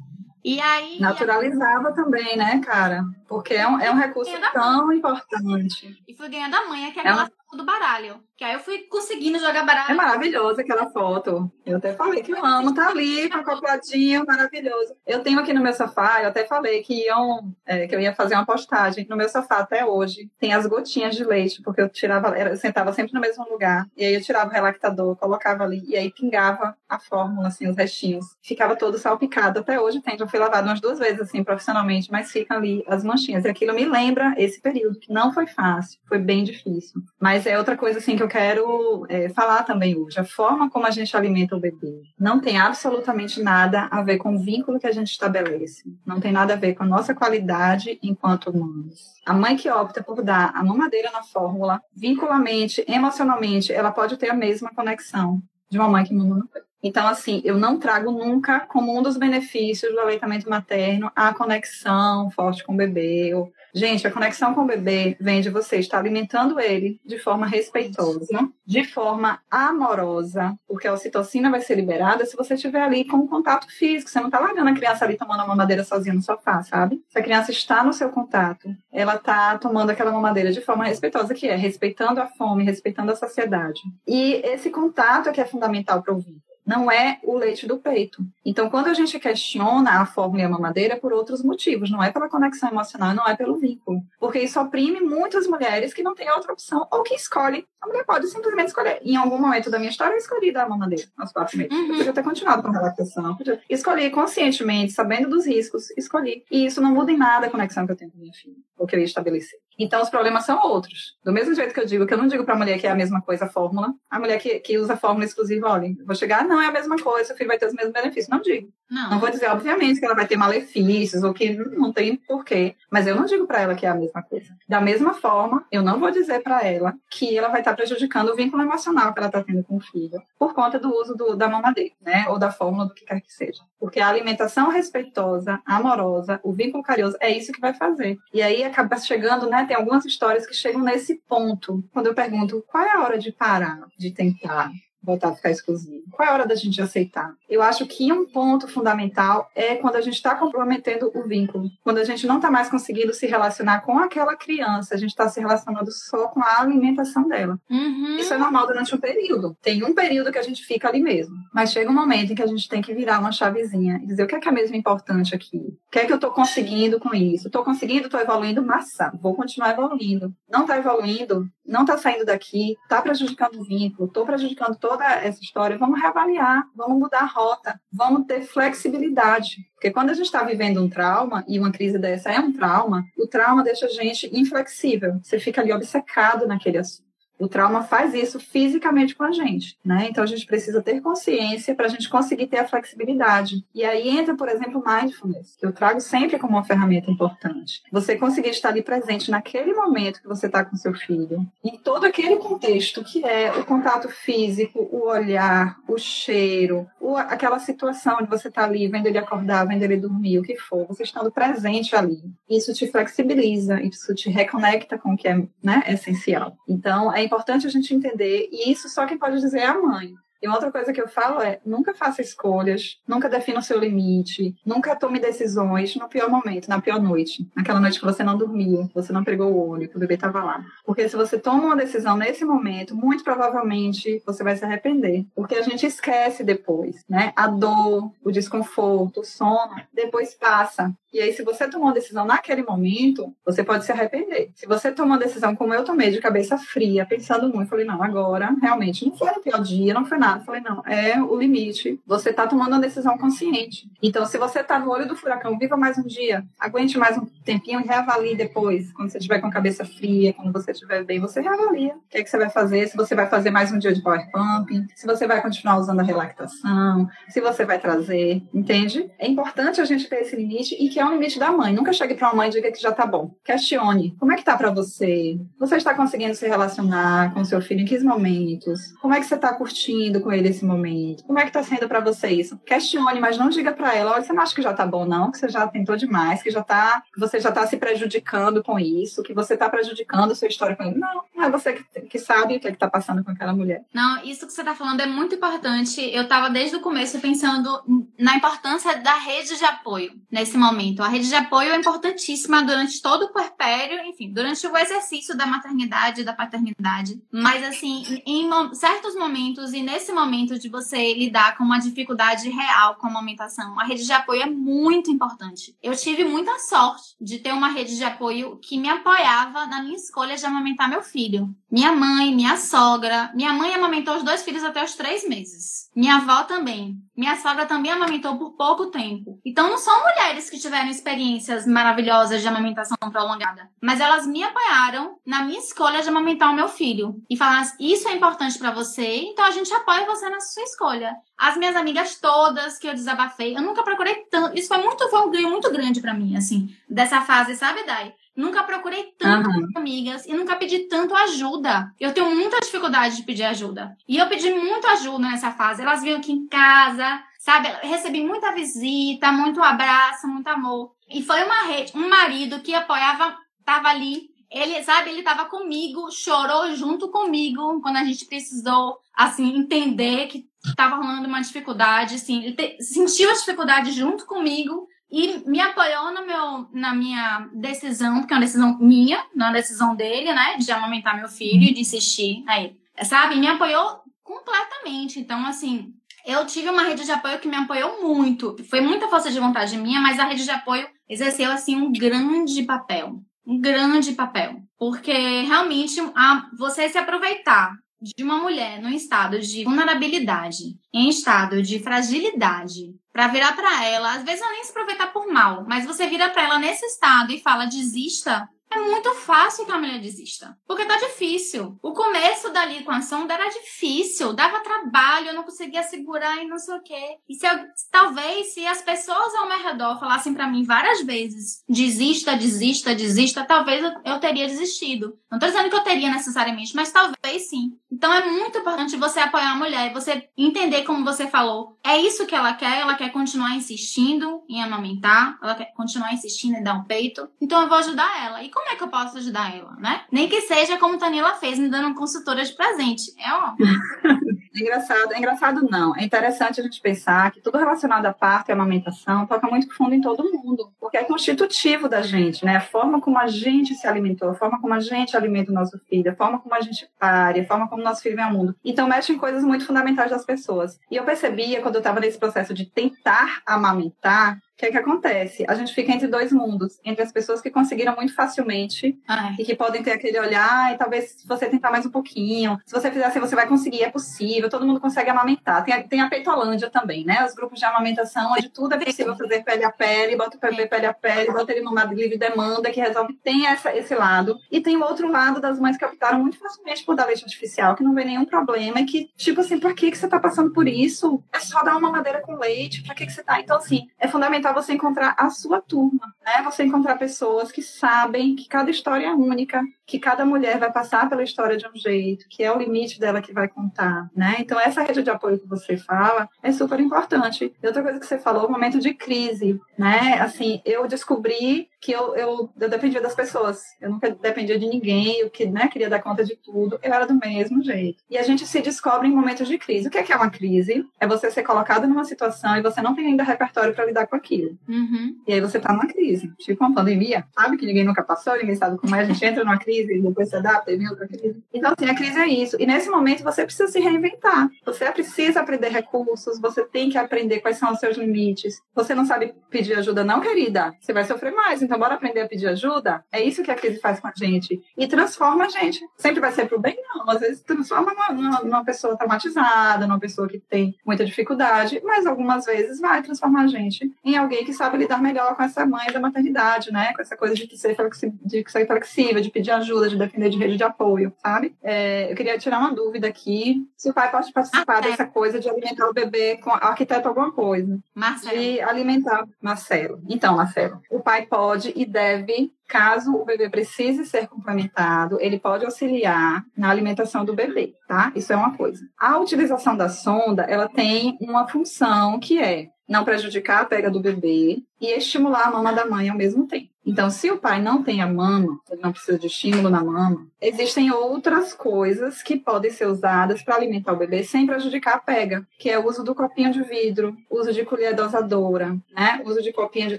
E aí. Naturalizava também, né, cara? Porque é um, é um recurso tão importante. E fui ganhando a manha, que é aquela. Do baralho. Que aí eu fui conseguindo jogar baralho. É maravilhosa aquela foto. Eu até falei que eu amo, tá ali, acopladinho, maravilhoso. Eu tenho aqui no meu sofá, eu até falei que, iam, é, que eu ia fazer uma postagem no meu sofá até hoje. Tem as gotinhas de leite, porque eu tirava, eu sentava sempre no mesmo lugar. E aí eu tirava o relactador, colocava ali, e aí pingava a fórmula, assim, os restinhos. Ficava todo salpicado. Até hoje tem, já fui lavado umas duas vezes, assim, profissionalmente, mas ficam ali as manchinhas. E aquilo me lembra esse período, que não foi fácil, foi bem difícil. Mas é outra coisa, assim, que eu quero é, falar também hoje. A forma como a gente alimenta o bebê não tem absolutamente nada a ver com o vínculo que a gente estabelece. Não tem nada a ver com a nossa qualidade enquanto humanos. A mãe que opta por dar a mamadeira na fórmula, vinculamente, emocionalmente, ela pode ter a mesma conexão de uma mãe que mama no peito. Então, assim, eu não trago nunca como um dos benefícios do aleitamento materno a conexão forte com o bebê, ou Gente, a conexão com o bebê vem de você estar alimentando ele de forma respeitosa, de forma amorosa, porque a ocitocina vai ser liberada se você estiver ali com contato físico. Você não está largando a criança ali tomando uma mamadeira sozinha no sofá, sabe? Se a criança está no seu contato, ela está tomando aquela mamadeira de forma respeitosa, que é respeitando a fome, respeitando a saciedade. E esse contato é que é fundamental para o vínculo não é o leite do peito. Então, quando a gente questiona a fórmula e a mamadeira, é por outros motivos, não é pela conexão emocional, não é pelo vínculo. Porque isso oprime muitas mulheres que não têm outra opção ou que escolhem. A mulher pode simplesmente escolher. Em algum momento da minha história, eu escolhi dar a mamadeira aos quatro meses. Uhum. Eu podia ter continuado com a lactação. Podia... Escolhi conscientemente, sabendo dos riscos, escolhi. E isso não muda em nada a conexão que eu tenho com minha filha, ou que eu ia estabelecer. Então, os problemas são outros. Do mesmo jeito que eu digo, que eu não digo para a mulher que é a mesma coisa a fórmula, a mulher que, que usa a fórmula exclusiva, olha, vou chegar, não é a mesma coisa, o filho vai ter os mesmos benefícios. Não digo. Não. não vou dizer, obviamente, que ela vai ter malefícios ou que não tem porquê, mas eu não digo para ela que é a mesma coisa. Da mesma forma, eu não vou dizer para ela que ela vai estar tá prejudicando o vínculo emocional que ela está tendo com o filho por conta do uso do, da mamadeira, né? Ou da fórmula, do que quer que seja. Porque a alimentação respeitosa, amorosa, o vínculo carinhoso, é isso que vai fazer. E aí acaba chegando, né? Tem algumas histórias que chegam nesse ponto. Quando eu pergunto qual é a hora de parar, de tentar, voltar a ficar exclusivo? Qual é a hora da gente aceitar? Eu acho que um ponto fundamental é quando a gente está comprometendo o vínculo, quando a gente não está mais conseguindo se relacionar com aquela criança, a gente está se relacionando só com a alimentação dela. Uhum. Isso é normal durante um período. Tem um período que a gente fica ali mesmo, mas chega um momento em que a gente tem que virar uma chavezinha e dizer o que é que é mesmo importante aqui, o que é que eu estou conseguindo com isso? Estou conseguindo, estou evoluindo, massa, vou continuar evoluindo. Não está evoluindo, não está saindo daqui, está prejudicando o vínculo, estou prejudicando toda essa história, vamos reavaliar, vamos mudar a rota, vamos ter flexibilidade. Porque quando a gente está vivendo um trauma, e uma crise dessa é um trauma, o trauma deixa a gente inflexível. Você fica ali obcecado naquele assunto. O trauma faz isso fisicamente com a gente, né? Então a gente precisa ter consciência para a gente conseguir ter a flexibilidade. E aí entra, por exemplo, mindfulness, que eu trago sempre como uma ferramenta importante. Você conseguir estar ali presente naquele momento que você está com seu filho, em todo aquele contexto que é o contato físico, o olhar, o cheiro, o, aquela situação de você estar tá ali, vendo ele acordar, vendo ele dormir, o que for, você estando presente ali. Isso te flexibiliza, isso te reconecta com o que é né, essencial. Então, é importante a gente entender, e isso só quem pode dizer é a mãe. E uma outra coisa que eu falo é: nunca faça escolhas, nunca defina o seu limite, nunca tome decisões no pior momento, na pior noite, naquela noite que você não dormia, que você não pegou o olho, que o bebê estava lá. Porque se você toma uma decisão nesse momento, muito provavelmente você vai se arrepender, porque a gente esquece depois, né? A dor, o desconforto, o sono, depois passa. E aí, se você tomou uma decisão naquele momento, você pode se arrepender. Se você tomou uma decisão como eu tomei, de cabeça fria, pensando muito, falei, não, agora, realmente, não foi no pior dia, não foi nada. Falei, não, é o limite. Você tá tomando uma decisão consciente. Então, se você tá no olho do furacão, viva mais um dia, aguente mais um tempinho e reavalie depois. Quando você estiver com a cabeça fria, quando você estiver bem, você reavalia. O que é que você vai fazer? Se você vai fazer mais um dia de power pumping, se você vai continuar usando a relactação, se você vai trazer, entende? É importante a gente ter esse limite e que é o limite da mãe. Nunca chegue para uma mãe e diga que já tá bom. Questione. Como é que tá para você? Você está conseguindo se relacionar com seu filho em que momentos? Como é que você está curtindo com ele esse momento? Como é que tá sendo para você isso? Questione, mas não diga para ela, olha, você não acha que já tá bom não, que você já tentou demais, que já tá, que você já tá se prejudicando com isso, que você tá prejudicando a sua história com ele. Não, não é você que, que sabe o que é que tá passando com aquela mulher. Não, isso que você tá falando é muito importante. Eu tava desde o começo pensando na importância da rede de apoio nesse momento. A rede de apoio é importantíssima durante todo o puerpério, enfim, durante o exercício da maternidade e da paternidade. Mas, assim, em certos momentos e nesse momento de você lidar com uma dificuldade real com a amamentação, a rede de apoio é muito importante. Eu tive muita sorte de ter uma rede de apoio que me apoiava na minha escolha de amamentar meu filho. Minha mãe, minha sogra. Minha mãe amamentou os dois filhos até os três meses. Minha avó também. Minha sogra também amamentou por pouco tempo. Então não são mulheres que tiveram experiências maravilhosas de amamentação prolongada, mas elas me apoiaram na minha escolha de amamentar o meu filho e falaram: "Isso é importante para você, então a gente apoia você na sua escolha". As minhas amigas todas que eu desabafei, eu nunca procurei tanto, isso foi muito foi um ganho muito grande para mim assim, dessa fase, sabe, Dai? Nunca procurei tantas uhum. amigas e nunca pedi tanto ajuda. Eu tenho muita dificuldade de pedir ajuda. E eu pedi muito ajuda nessa fase. Elas vinham aqui em casa, sabe? Eu recebi muita visita, muito abraço, muito amor. E foi uma rede, um marido que apoiava, tava ali. Ele, sabe, ele tava comigo, chorou junto comigo quando a gente precisou, assim, entender que tava rolando uma dificuldade, assim, ele te, sentiu a dificuldade junto comigo e me apoiou no meu, na minha decisão, porque é uma decisão minha, não é uma decisão dele, né? De amamentar meu filho e de insistir aí. Sabe? Me apoiou completamente. Então, assim, eu tive uma rede de apoio que me apoiou muito. Foi muita força de vontade minha, mas a rede de apoio exerceu, assim, um grande papel. Um grande papel. Porque realmente a, você se aproveitar de uma mulher num estado de vulnerabilidade, em estado de fragilidade, para virar para ela, às vezes ela nem se aproveitar por mal, mas você vira para ela nesse estado e fala desista, é muito fácil que a mulher desista. Porque tá difícil. O começo da com a sonda era difícil, dava trabalho, eu não conseguia segurar e não sei o quê. E se eu, talvez se as pessoas ao meu redor falassem para mim várias vezes, desista, desista, desista, talvez eu, eu teria desistido. Não tô dizendo que eu teria necessariamente, mas talvez sim. Então é muito importante você apoiar a mulher você entender como você falou. É isso que ela quer, ela quer continuar insistindo em amamentar, ela quer continuar insistindo em dar um peito. Então eu vou ajudar ela. E como é que eu posso ajudar ela, né? Nem que seja como Tanila fez, me dando consultora de presente. É ó. É engraçado, é engraçado não. É interessante a gente pensar que tudo relacionado à parto e amamentação toca muito fundo em todo mundo, porque é constitutivo da gente, né? A forma como a gente se alimentou, a forma como a gente alimenta o nosso filho, a forma como a gente pare, a forma como o nosso filho vem ao mundo. Então mexe em coisas muito fundamentais das pessoas. E eu percebia quando eu estava nesse processo de tentar amamentar que é que acontece? A gente fica entre dois mundos, entre as pessoas que conseguiram muito facilmente Ai. e que podem ter aquele olhar, e talvez se você tentar mais um pouquinho, se você fizer assim, você vai conseguir, é possível, todo mundo consegue amamentar. Tem a, tem a peitolândia também, né? Os grupos de amamentação, onde tudo é possível fazer pele a pele, bota o bebê pele a pele, bota ele numa livre demanda que resolve. Tem essa, esse lado. E tem o outro lado das mães que optaram muito facilmente por dar leite artificial, que não vê nenhum problema, e que, tipo assim, por que, que você tá passando por isso? É só dar uma madeira com leite, pra que, que você tá? Então, assim, é fundamental fundamental você encontrar a sua turma, né? Você encontrar pessoas que sabem que cada história é única, que cada mulher vai passar pela história de um jeito, que é o limite dela que vai contar, né? Então essa rede de apoio que você fala é super importante. E outra coisa que você falou, o momento de crise, né? Assim, eu descobri que eu, eu, eu dependia das pessoas, eu nunca dependia de ninguém, eu que, né, queria dar conta de tudo, eu era do mesmo jeito. E a gente se descobre em momentos de crise. O que é, que é uma crise? É você ser colocado numa situação e você não tem ainda repertório para lidar com aquilo. Uhum. E aí você tá numa crise, tipo uma pandemia, sabe? Que ninguém nunca passou, ninguém sabe como é, a gente entra numa crise crise, depois se adapta e vem outra crise. Então, assim, a crise é isso. E nesse momento você precisa se reinventar. Você precisa aprender recursos, você tem que aprender quais são os seus limites. Você não sabe pedir ajuda, não, querida? Você vai sofrer mais, então bora aprender a pedir ajuda? É isso que a crise faz com a gente. E transforma a gente. Sempre vai ser pro bem? Não. Às vezes transforma numa, numa pessoa traumatizada, numa pessoa que tem muita dificuldade, mas algumas vezes vai transformar a gente em alguém que sabe lidar melhor com essa mãe da maternidade, né? Com essa coisa de ser, de ser flexível, de pedir ajuda, de depender de rede de apoio, sabe? É, eu queria tirar uma dúvida aqui. Se o pai pode participar ah, dessa coisa de alimentar o bebê com arquiteto alguma coisa. Marcelo. De alimentar Marcelo. Então, Marcelo, o pai pode e deve Caso o bebê precise ser complementado, ele pode auxiliar na alimentação do bebê, tá? Isso é uma coisa. A utilização da sonda, ela tem uma função que é não prejudicar a pega do bebê e estimular a mama da mãe ao mesmo tempo. Então, se o pai não tem a mama, ele não precisa de estímulo na mama, existem outras coisas que podem ser usadas para alimentar o bebê sem prejudicar a pega, que é o uso do copinho de vidro, uso de colher dosadora, né? uso de copinho de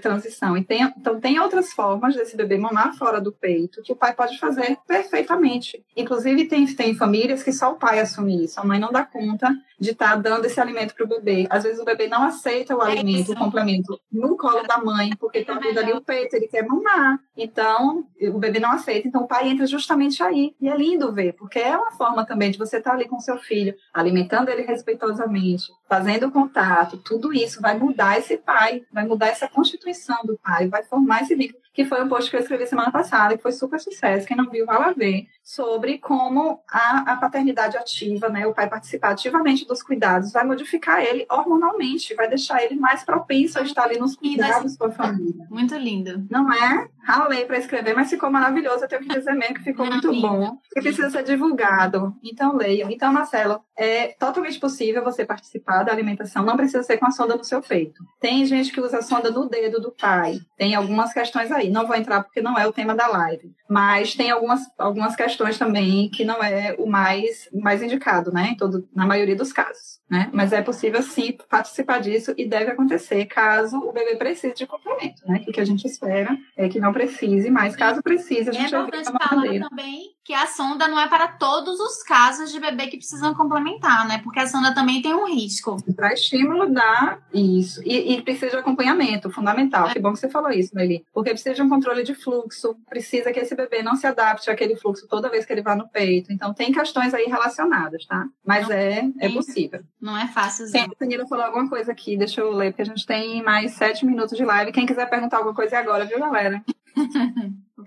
transição. E tem, então, tem outras formas desse bebê mamar fora do peito que o pai pode fazer perfeitamente. Inclusive, tem, tem famílias que só o pai assume isso, a mãe não dá conta de estar tá dando esse alimento para o bebê. Às vezes o bebê não aceita o é alimento, o complemento no colo da mãe, porque está vindo ali o peito, ele quer mamar. Então, o bebê não aceita. Então, o pai entra justamente aí. E é lindo ver, porque é uma forma também de você estar tá ali com seu filho, alimentando ele respeitosamente, fazendo contato. Tudo isso vai mudar esse pai, vai mudar essa constituição do pai, vai formar esse vínculo que foi um post que eu escrevi semana passada, que foi super sucesso. Quem não viu, vai lá ver. Sobre como a, a paternidade ativa, né, o pai participar ativamente dos cuidados, vai modificar ele hormonalmente, vai deixar ele mais propenso a estar ali nos cuidados com a família. Muito lindo. Não é? Ralei para escrever, mas ficou maravilhoso. Eu tenho que dizer mesmo que ficou muito bom. E precisa ser divulgado. Então, leiam. Então, Marcelo, é totalmente possível você participar da alimentação. Não precisa ser com a sonda no seu peito. Tem gente que usa a sonda no dedo do pai. Tem algumas questões aí. Não vou entrar porque não é o tema da live. Mas tem algumas, algumas questões também que não é o mais, mais indicado, né? Em todo, na maioria dos casos né? Mas é possível sim participar disso e deve acontecer caso o bebê precise de complemento, né? O que a gente espera é que não precise, mas caso precise, a gente é importante falar também que a sonda não é para todos os casos de bebê que precisam complementar, né? Porque a sonda também tem um risco. Para estímulo dá isso. E, e, precisa de acompanhamento, fundamental. É. Que bom que você falou isso, Nelly. Porque precisa de um controle de fluxo, precisa que esse bebê não se adapte àquele fluxo toda vez que ele vá no peito. Então tem questões aí relacionadas, tá? Mas não, é, é possível. Não é fácil. Tem, a falou alguma coisa aqui, deixa eu ler, porque a gente tem mais sete minutos de live. Quem quiser perguntar alguma coisa é agora, viu, galera?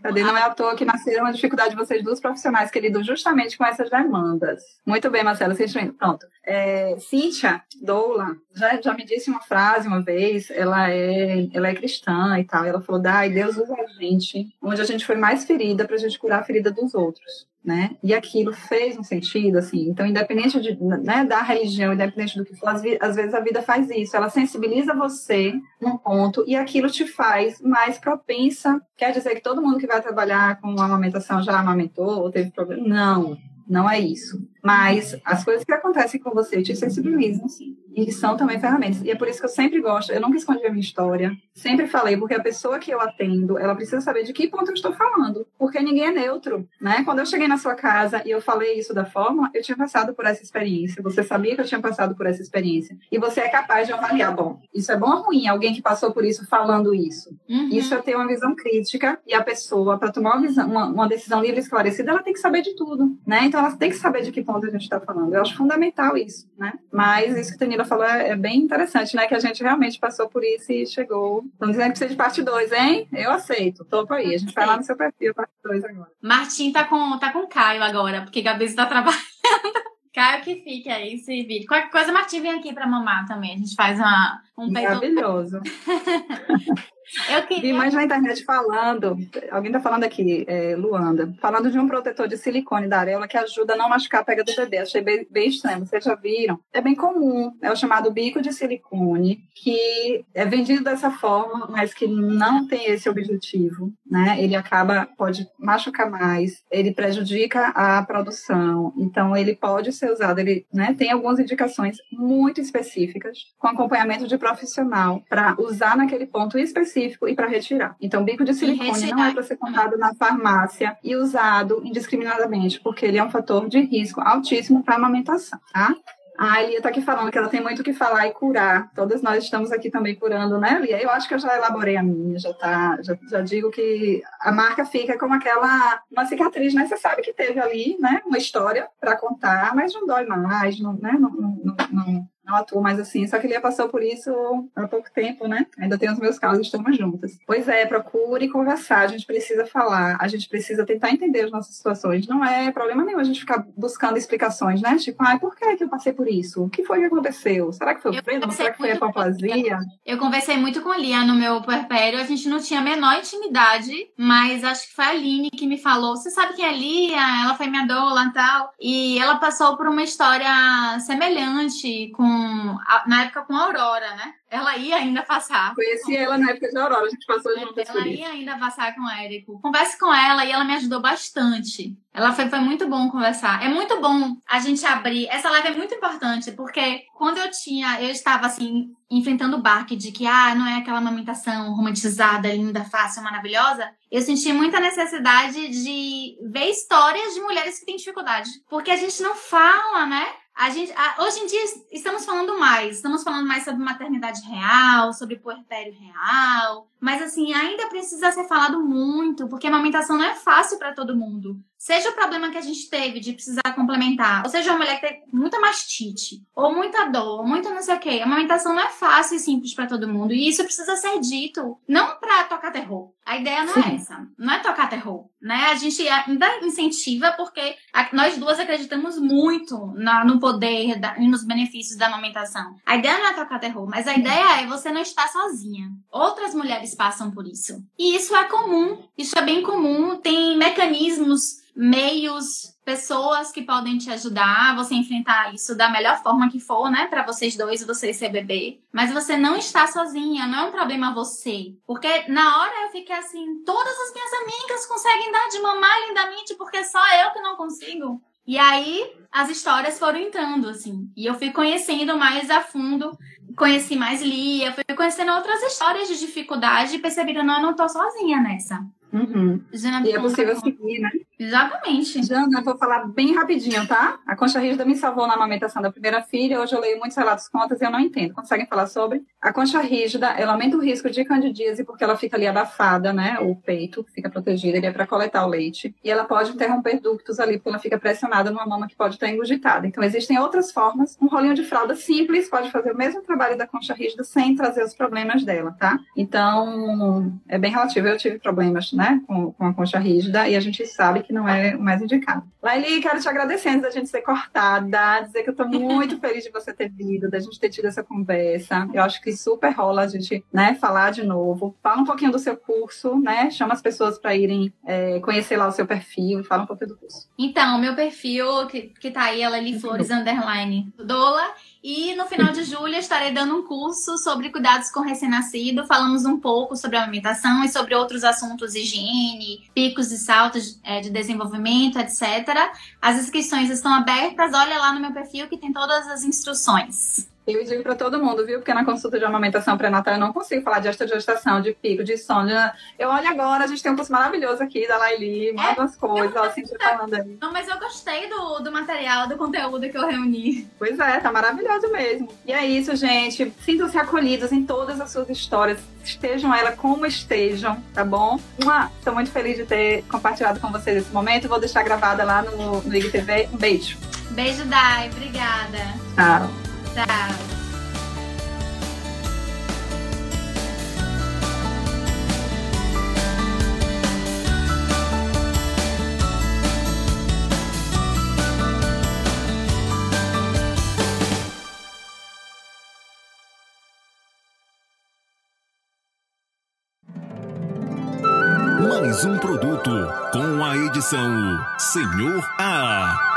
Cadê? Não é à toa que nasceram a dificuldade de vocês duas profissionais que lidam justamente com essas demandas. Muito bem, Marcela, vocês estão. Pronto. É, Cíntia Doula já, já me disse uma frase uma vez, ela é, ela é cristã e tal, e ela falou, Dai, Deus usa a gente onde a gente foi mais ferida para a gente curar a ferida dos outros né? E aquilo fez um sentido, assim. Então, independente de, né, da religião, independente do que for, às, vezes a vida faz isso. Ela sensibiliza você num ponto e aquilo te faz mais propensa. Quer dizer que todo mundo que vai trabalhar com amamentação já amamentou ou teve problema? Não, não é isso. Mas as coisas que acontecem com você te sensibilizam, sim. E são também ferramentas. E é por isso que eu sempre gosto, eu nunca escondi a minha história. Sempre falei, porque a pessoa que eu atendo, ela precisa saber de que ponto eu estou falando. Porque ninguém é neutro, né? Quando eu cheguei na sua casa e eu falei isso da forma, eu tinha passado por essa experiência. Você sabia que eu tinha passado por essa experiência. E você é capaz de avaliar, bom, isso é bom ou ruim? Alguém que passou por isso falando isso. Uhum. Isso eu tenho uma visão crítica. E a pessoa, para tomar uma, visão, uma, uma decisão livre e esclarecida, ela tem que saber de tudo, né? Então ela tem que saber de que ponto a gente está falando. Eu acho fundamental isso, né? Mas isso que a Tanira falou é, é, bem interessante, né? Que a gente realmente passou por isso e chegou. Estão dizendo que precisa de parte 2, hein? Eu aceito. Topo aí. A gente vai lá no seu perfil, parte 2 agora. Martim tá com, tá com Caio agora, porque Gabi está trabalhando. Caio que fique aí esse vídeo. Qualquer coisa, Martim vem aqui para mamar também. A gente faz uma, um Maravilhoso. Eu queria... Vi mais na internet falando, alguém está falando aqui, é, Luanda, falando de um protetor de silicone da areola que ajuda a não machucar a pega do bebê. Achei bem, bem estranho, vocês já viram? É bem comum, é o chamado bico de silicone, que é vendido dessa forma, mas que não tem esse objetivo, né? Ele acaba, pode machucar mais, ele prejudica a produção, então ele pode ser usado, ele né, tem algumas indicações muito específicas, com acompanhamento de profissional, para usar naquele ponto específico e para retirar. Então, bico de silicone não é para ser comprado na farmácia e usado indiscriminadamente, porque ele é um fator de risco altíssimo para amamentação, tá? A Elia está aqui falando que ela tem muito o que falar e curar. Todas nós estamos aqui também curando, né, Elia? Eu acho que eu já elaborei a minha, já tá, já, já digo que a marca fica como aquela uma cicatriz, né? Você sabe que teve ali, né, uma história para contar, mas não dói mais, não, né? Não, não, não, não atuo mais assim. Só que ele passou por isso há pouco tempo, né? Ainda tem os meus casos, estamos juntas. Pois é, procure conversar, a gente precisa falar, a gente precisa tentar entender as nossas situações. Não é problema nenhum a gente ficar buscando explicações, né? Tipo, ai, por que, que eu passei por isso? O que foi que aconteceu? Será que foi o freio? Será que foi a hipoplasia? Eu conversei muito com a Lia no meu puerpério, a gente não tinha a menor intimidade, mas acho que foi a Aline que me falou, você sabe quem é a Lia? Ela foi minha doula e tal. E ela passou por uma história semelhante com na época com a Aurora, né? Ela ia ainda passar. Conheci ela na época de Aurora, a gente passou juntas Ela ia ainda passar com o Érico. Converse com ela e ela me ajudou bastante. Ela foi, foi muito bom conversar. É muito bom a gente abrir. Essa live é muito importante, porque quando eu tinha, eu estava assim, enfrentando o barque de que, ah, não é aquela amamentação romantizada, linda, fácil, maravilhosa, eu senti muita necessidade de ver histórias de mulheres que têm dificuldade. Porque a gente não fala, né? A gente, a, hoje em dia estamos falando mais, estamos falando mais sobre maternidade real, sobre puerpério real, mas assim, ainda precisa ser falado muito, porque a amamentação não é fácil para todo mundo. Seja o problema que a gente teve de precisar complementar, ou seja uma mulher que tem muita mastite, ou muita dor, ou muito não sei o quê. A amamentação não é fácil e simples para todo mundo, e isso precisa ser dito, não para tocar terror. A ideia não é Sim. é essa, não é tocar terror, né? A gente ainda incentiva porque nós duas acreditamos muito no poder e nos benefícios da amamentação. A ideia não é tocar terror, mas a ideia é você não estar sozinha. Outras mulheres passam por isso. E isso é comum, isso é bem comum. Tem mecanismos, meios, pessoas que podem te ajudar você enfrentar isso da melhor forma que for, né, para vocês dois e você e seu bebê. Mas você não está sozinha, não é um problema você. Porque na hora eu fiquei assim, todas as minhas amigas conseguem dar de mamar lindamente porque só eu que não consigo. E aí as histórias foram entrando, assim. E eu fui conhecendo mais a fundo conheci mais Lia, fui conhecendo outras histórias de dificuldade e percebi que não, eu não tô sozinha nessa. Uhum. e é possível seguir, né? Exatamente. Jana, eu vou falar bem rapidinho, tá? A Concha Rígida me salvou na amamentação da primeira filha. Hoje eu leio muitos relatos contas e eu não entendo. Conseguem falar sobre? A concha rígida, ela aumenta o risco de candidíase porque ela fica ali abafada, né? O peito fica protegido, ele é para coletar o leite. E ela pode interromper ductos ali porque ela fica pressionada numa mama que pode estar engurgitada. Então existem outras formas. Um rolinho de fralda simples pode fazer o mesmo trabalho da concha rígida sem trazer os problemas dela, tá? Então é bem relativo. Eu tive problemas, né? Com, com a concha rígida e a gente sabe que não é o mais indicado. Laili, quero te agradecer antes da gente ser cortada, dizer que eu estou muito feliz de você ter vindo, da gente ter tido essa conversa. Eu acho que super rola a gente, né, falar de novo. Fala um pouquinho do seu curso, né? Chama as pessoas para irem é, conhecer lá o seu perfil fala um pouquinho do curso. Então, meu perfil, que, que tá aí, ela ali, Flores Underline Dola. E no final de julho estarei dando um curso sobre cuidados com recém-nascido. Falamos um pouco sobre a alimentação e sobre outros assuntos, higiene, picos e saltos é, de desenvolvimento, etc. As inscrições estão abertas. Olha lá no meu perfil que tem todas as instruções. Eu digo para todo mundo, viu? Porque na consulta de amamentação pré-natal eu não consigo falar de gestação, de pico, de sono. Eu olho agora, a gente tem um curso maravilhoso aqui da Laili, manda é, as coisas, ó, assim, falando aí. Não, mas eu gostei do, do material, do conteúdo que eu reuni. Pois é, tá maravilhoso mesmo. E é isso, gente. Sintam-se acolhidos em todas as suas histórias. Estejam ela como estejam, tá bom? Estou muito feliz de ter compartilhado com vocês esse momento. Vou deixar gravada lá no, no IGTV. Um beijo. Beijo, Dai. Obrigada. Tchau. Tchau. Um produto com a edição Senhor A.